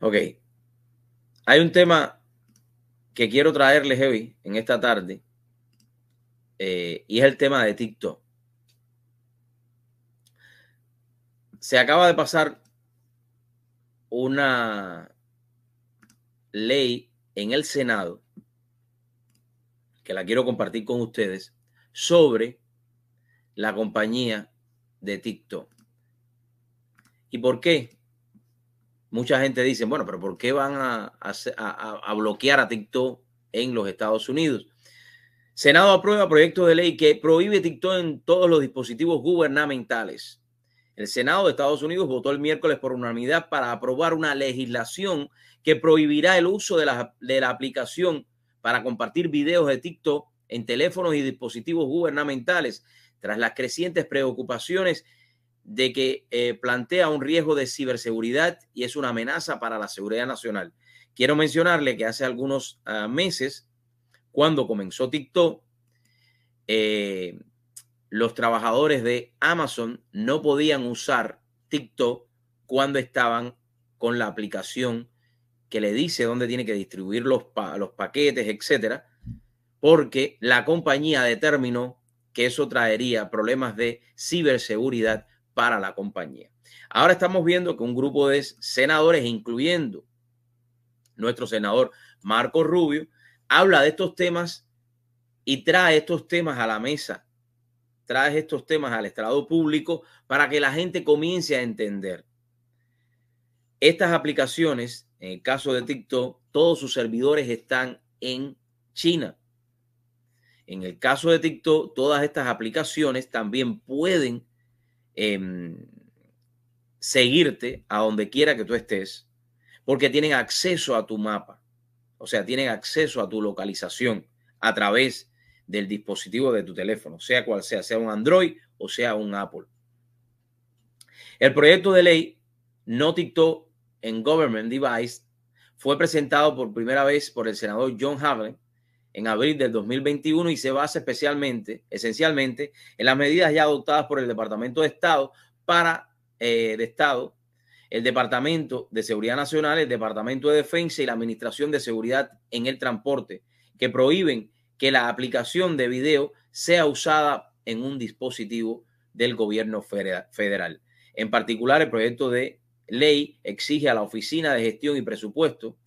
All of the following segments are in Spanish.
Ok. Hay un tema que quiero traerles hoy, en esta tarde, eh, y es el tema de TikTok. Se acaba de pasar una ley en el Senado, que la quiero compartir con ustedes, sobre la compañía de TikTok. ¿Y por qué? Mucha gente dice, bueno, pero ¿por qué van a, bloquear a TikTok en los Estados Unidos? Senado aprueba proyecto de ley que prohíbe TikTok en todos los dispositivos gubernamentales. El Senado de Estados Unidos votó el miércoles por unanimidad para aprobar una legislación que prohibirá el uso de la, de la aplicación para compartir videos de TikTok en teléfonos y dispositivos gubernamentales, tras las crecientes preocupaciones de que eh, plantea un riesgo de ciberseguridad y es una amenaza para la seguridad nacional. Quiero mencionarle que hace algunos ah, meses, cuando comenzó TikTok, eh, los trabajadores de Amazon no podían usar TikTok cuando estaban con la aplicación que le dice dónde tiene que distribuir los, los paquetes, etcétera, porque la compañía determinó que eso traería problemas de ciberseguridad para la compañía. Ahora estamos viendo que un grupo de senadores, incluyendo nuestro senador Marco Rubio, habla de estos temas y trae estos temas a la mesa, trae estos temas al estrado público para que la gente comience a entender. Estas aplicaciones, en el caso de TikTok, todos sus servidores están en China. En el caso de TikTok, todas estas aplicaciones también pueden Em, seguirte a donde quiera que tú estés, porque tienen acceso a tu mapa, o sea, tienen acceso a tu localización a través del dispositivo de tu teléfono, sea cual sea, sea un Android o sea un Apple. El proyecto de ley No TikTok en Government Device fue presentado por primera vez por el senador John Havlin en abril del 2021 y se basa especialmente, esencialmente, en las medidas ya adoptadas por el Departamento de Estado para eh, de Estado, el Departamento de Seguridad Nacional, el Departamento de Defensa y la Administración de Seguridad en el Transporte, que prohíben que la aplicación de video sea usada en un dispositivo del gobierno federal. En particular, el proyecto de ley exige a la Oficina de Gestión y Presupuesto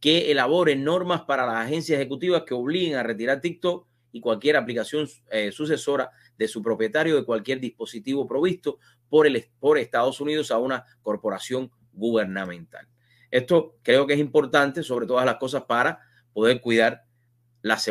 que elaboren normas para las agencias ejecutivas que obliguen a retirar TikTok y cualquier aplicación eh, sucesora de su propietario de cualquier dispositivo provisto por, el, por Estados Unidos a una corporación gubernamental. Esto creo que es importante sobre todas las cosas para poder cuidar la seguridad